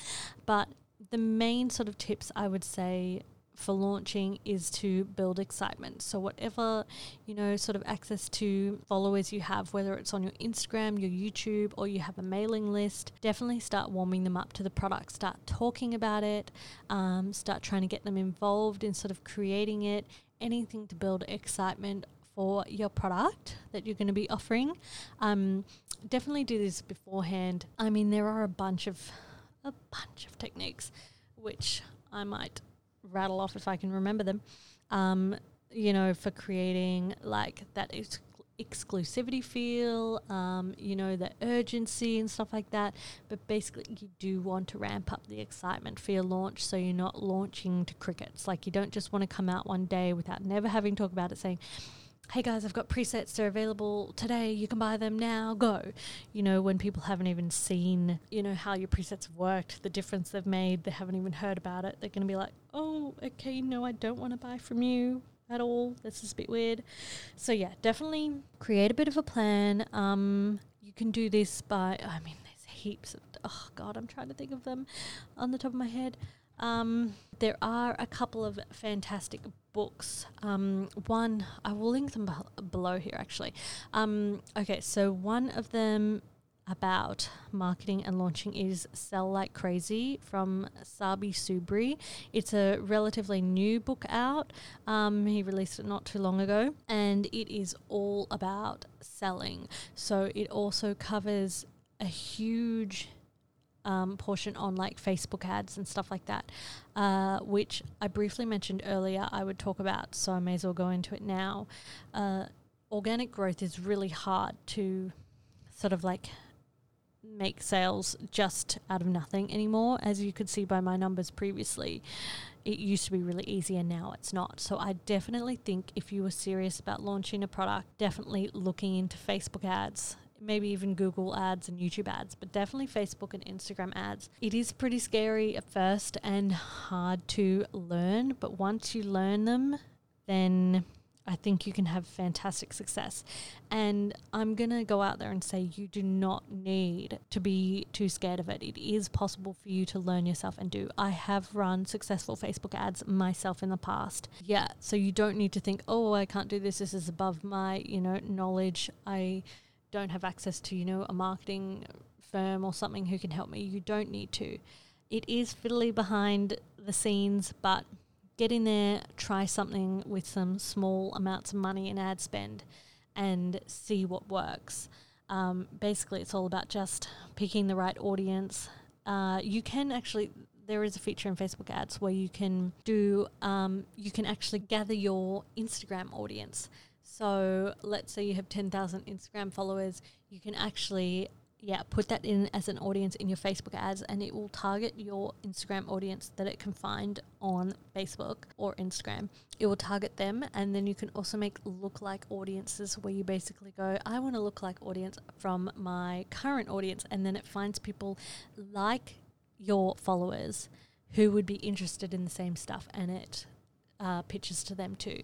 A: but the main sort of tips I would say for launching is to build excitement. So whatever, you know, sort of access to followers you have, whether it's on your Instagram, your YouTube, or you have a mailing list, definitely start warming them up to the product. Start talking about it. Um, start trying to get them involved in sort of creating it. Anything to build excitement for your product that you're going to be offering. Um, definitely do this beforehand. I mean, there are a bunch of a bunch of techniques which I might rattle off if I can remember them. Um, you know, for creating like that ex- exclusivity feel, um, you know, the urgency and stuff like that. But basically, you do want to ramp up the excitement for your launch so you're not launching to crickets. Like, you don't just want to come out one day without never having talked about it saying, hey guys, I've got presets, they're available today, you can buy them now, go. You know, when people haven't even seen, you know, how your presets have worked, the difference they've made, they haven't even heard about it, they're going to be like, oh, okay, no, I don't want to buy from you at all. This is a bit weird. So, yeah, definitely create a bit of a plan. Um, you can do this by, I mean, there's heaps of, oh God, I'm trying to think of them on the top of my head. Um, there are a couple of fantastic books. Um, one, I will link them below here actually. Um, okay, so one of them about marketing and launching is Sell Like Crazy from Sabri Suby. It's a relatively new book out. Um, he released it not too long ago, and it is all about selling. So it also covers a huge um, portion on like Facebook ads and stuff like that, uh, which I briefly mentioned earlier. I would talk about, so I may as well go into it now. Uh, organic growth is really hard to sort of like make sales just out of nothing anymore. As you could see by my numbers previously, it used to be really easy and now it's not. So I definitely think if you were serious about launching a product, definitely looking into Facebook ads maybe even Google ads and YouTube ads, but definitely Facebook and Instagram ads. It is pretty scary at first and hard to learn, but once you learn them, then I think you can have fantastic success. And I'm going to go out there and say you do not need to be too scared of it. It is possible for you to learn yourself and do. I have run successful Facebook ads myself in the past. Yeah, so you don't need to think, "Oh, I can't do this. This is above my, you know, knowledge." I don't have access to, you know, a marketing firm or something who can help me. You don't need to. It is fiddly behind the scenes, but get in there, try something with some small amounts of money and ad spend and see what works. Um, basically, it's all about just picking the right audience. Uh, you can actually, there is a feature in Facebook ads where you can do, um, you can actually gather your Instagram audience. So let's say you have 10,000 Instagram followers, you can actually yeah, put that in as an audience in your Facebook ads and it will target your Instagram audience that it can find on Facebook or Instagram. It will target them and then you can also make look like audiences where you basically go, I want a look like audience from my current audience and then it finds people like your followers who would be interested in the same stuff and it uh, pitches to them too.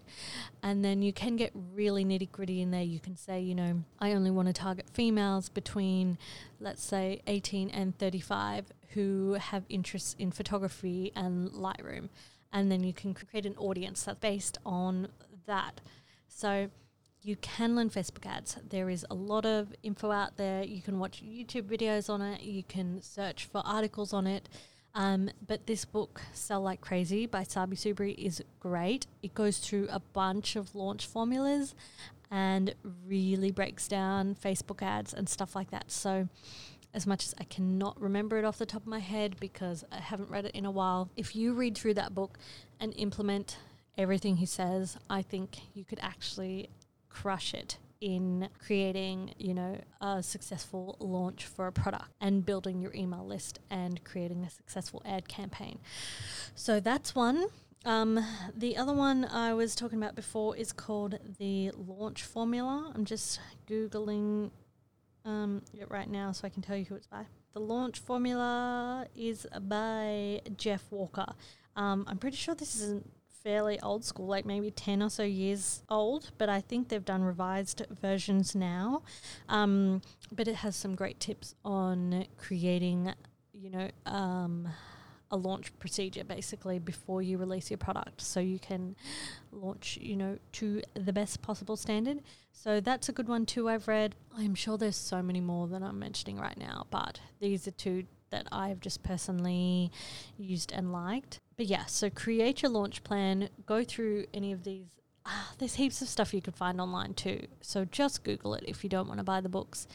A: And then you can get really nitty gritty in there. You can say, you know, I only want to target females between, let's say, 18 and 35 who have interests in photography and Lightroom. And then you can create an audience that's based on that. So you can learn Facebook ads. There is a lot of info out there. You can watch YouTube videos on it, you can search for articles on it. Um, but this book, Sell Like Crazy by Sabri Suby, is great. It goes through a bunch of launch formulas and really breaks down Facebook ads and stuff like that. So, as much as I cannot remember it off the top of my head because I haven't read it in a while, if you read through that book and implement everything he says, I think you could actually crush it in creating, you know, a successful launch for a product and building your email list and creating a successful ad campaign. So that's one. Um, the other one I was talking about before is called the launch formula. I'm just googling um, it right now so I can tell you who it's by. The launch formula is by Jeff Walker. Um, I'm pretty sure this isn't fairly old school, like maybe 10 or so years old, but I think they've done revised versions now. Um, but it has some great tips on creating, you know, um, a launch procedure basically before you release your product so you can launch, you know, to the best possible standard. So that's a good one too, I've read. I'm sure there's so many more than I'm mentioning right now, but these are two that I've just personally used and liked. But yeah, so create your launch plan, go through any of these. Ah, there's heaps of stuff you can find online too. So just Google it if you don't want to buy the books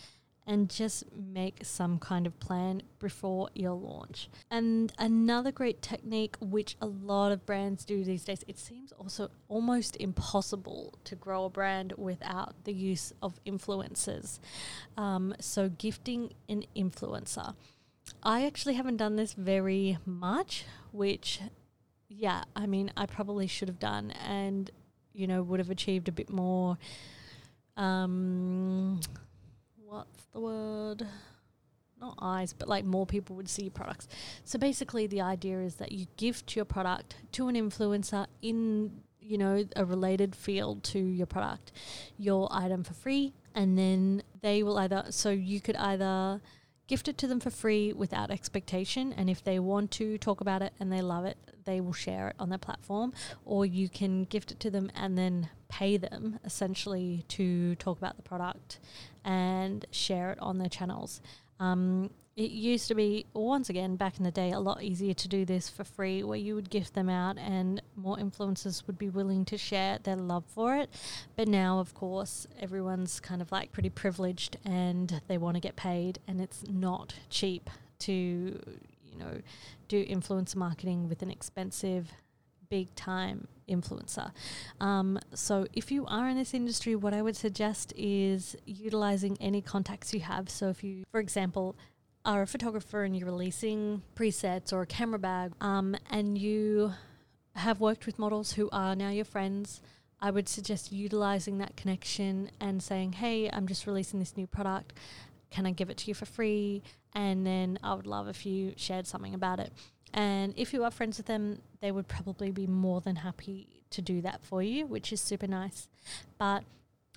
A: and just make some kind of plan before your launch. And another great technique, which a lot of brands do these days, it seems also almost impossible to grow a brand without the use of influencers. Um, so, gifting an influencer. I actually haven't done this very much, which, yeah, I mean, I probably should have done and, you know, would have achieved a bit more. Um, what's the word? Not eyes, but like more people would see your products. So basically, the idea is that you gift your product to an influencer in, you know, a related field to your product, your item for free, and then they will either, so you could either gift it to them for free without expectation. And if they want to talk about it and they love it, they will share it on their platform. Or you can gift it to them and then pay them essentially to talk about the product and share it on their channels. Um, it used to be, once again, back in the day, a lot easier to do this for free, where you would gift them out and more influencers would be willing to share their love for it. But now, of course, everyone's kind of like pretty privileged and they want to get paid, and it's not cheap to, you know, do influencer marketing with an expensive big time influencer. Um, so, if you are in this industry, what I would suggest is utilizing any contacts you have. So, if you, for example, are a photographer and you're releasing presets or a camera bag, um, and you have worked with models who are now your friends, I would suggest utilizing that connection and saying, Hey, I'm just releasing this new product. Can I give it to you for free? And then I would love if you shared something about it. And if you are friends with them, they would probably be more than happy to do that for you, which is super nice. But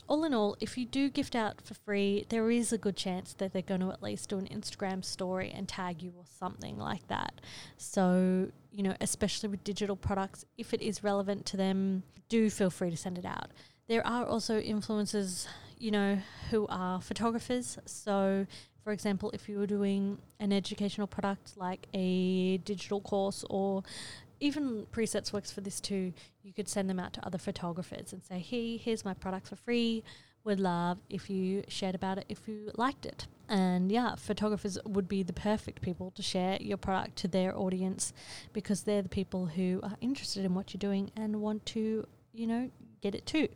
A: all in all, if you do gift out for free, there is a good chance that they're going to at least do an Instagram story and tag you or something like that. So, you know, especially with digital products, if it is relevant to them, do feel free to send it out. There are also influencers, you know, who are photographers. So, for example, if you were doing an educational product like a digital course or even presets works for this too. You could send them out to other photographers and say, "Hey, here's my product for free. Would love if you shared about it if you liked it." And yeah, photographers would be the perfect people to share your product to their audience because they're the people who are interested in what you're doing and want to, you know, get it too.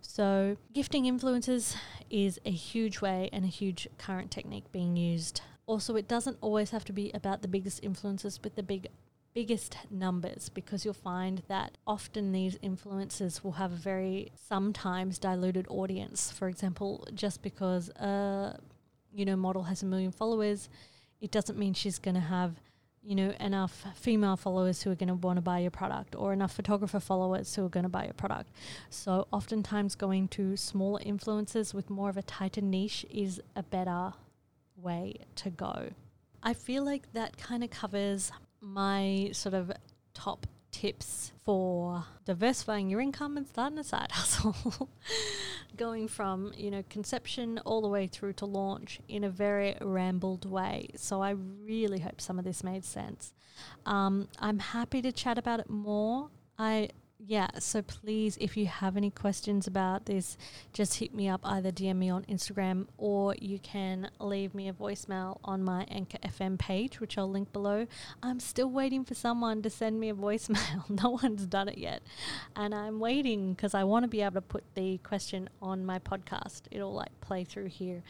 A: So, gifting influencers is a huge way and a huge current technique being used. Also, it doesn't always have to be about the biggest influencers with the big biggest numbers because you'll find that often these influencers will have a very sometimes diluted audience. For example, just because a you know model has a million followers, it doesn't mean she's going to have you know, enough female followers who are going to want to buy your product or enough photographer followers who are going to buy your product. So, oftentimes, going to smaller influencers with more of a tighter niche is a better way to go. I feel like that kind of covers my sort of top tips for diversifying your income and starting a side [LAUGHS] hustle. Going from, you know, conception all the way through to launch in a very rambled way. So I really hope some of this made sense. Um, I'm happy to chat about it more. I yeah, so please, if you have any questions about this, just hit me up, either DM me on Instagram or you can leave me a voicemail on my Anchor FM page, which I'll link below. I'm still waiting for someone to send me a voicemail. [LAUGHS] no one's done it yet. And I'm waiting because I want to be able to put the question on my podcast. It'll like play through here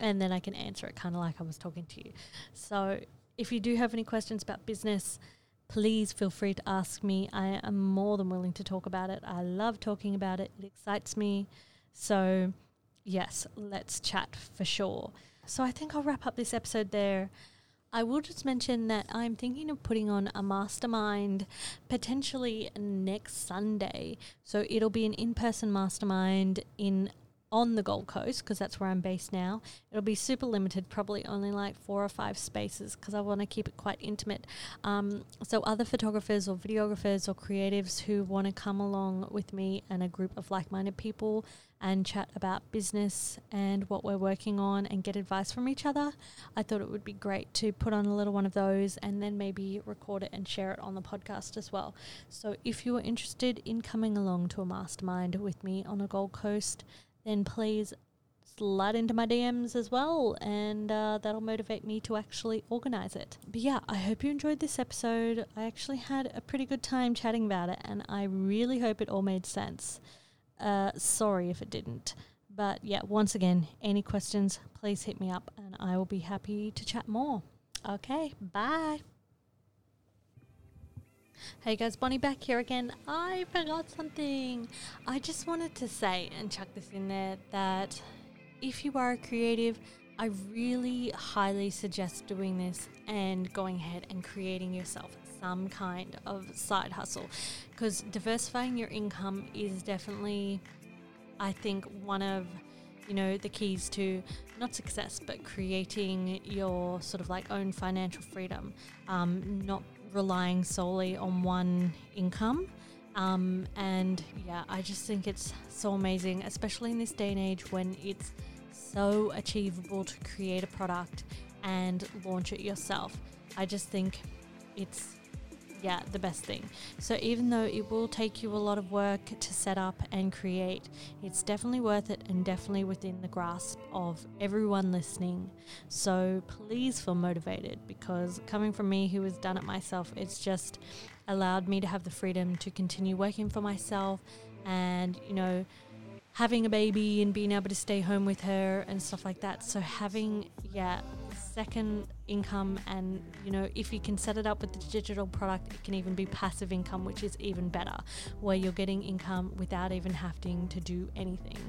A: and then I can answer it kind of like I was talking to you. So if you do have any questions about business, please feel free to ask me. I am more than willing to talk about it. I love talking about it, it excites me. So, yes, let's chat for sure. So, I think I'll wrap up this episode there. I will just mention that I'm thinking of putting on a mastermind potentially next Sunday. So it'll be an in person mastermind in on the Gold Coast because that's where I'm based now. It'll be super limited, probably only like four or five spaces because I want to keep it quite intimate. Um, so, other photographers or videographers or creatives who want to come along with me and a group of like minded people and chat about business and what we're working on and get advice from each other, I thought it would be great to put on a little one of those and then maybe record it and share it on the podcast as well. So, if you are interested in coming along to a mastermind with me on the Gold Coast, then please slide into my DMs as well, and uh, that'll motivate me to actually organize it. But yeah, I hope you enjoyed this episode. I actually had a pretty good time chatting about it, and I really hope it all made sense. Uh, sorry if it didn't. But yeah, once again, any questions, please hit me up, and I will be happy to chat more. Okay, bye. Hey guys, Bonnie back here again. I forgot something. I just wanted to say and chuck this in there that if you are a creative, I really highly suggest doing this and going ahead and creating yourself some kind of side hustle because diversifying your income is definitely, I think, one of you know the keys to not success but creating your sort of like own financial freedom um, not relying solely on one income. Um, and yeah, I just think it's so amazing, especially in this day and age when it's so achievable to create a product and launch it yourself. I just think it's yeah, the best thing. So even though it will take you a lot of work to set up and create, it's definitely worth it and definitely within the grasp of everyone listening. So please feel motivated because coming from me who has done it myself, it's just allowed me to have the freedom to continue working for myself and, you know, having a baby and being able to stay home with her and stuff like that. So having yeah, second income and you know if you can set it up with the digital product it can even be passive income which is even better where you're getting income without even having to do anything.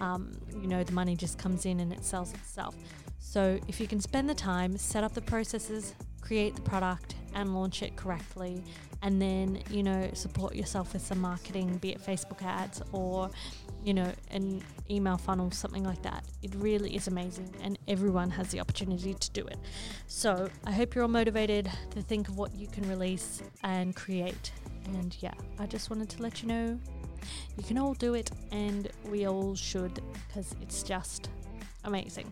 A: Um, you know the money just comes in and it sells itself. So if you can spend the time set up the processes create the product and launch it correctly and then you know support yourself with some marketing be it facebook ads or you know, an email funnel, something like that. It really is amazing, and everyone has the opportunity to do it. So I hope you're all motivated to think of what you can release and create. And yeah, I just wanted to let you know you can all do it, and we all should because it's just amazing.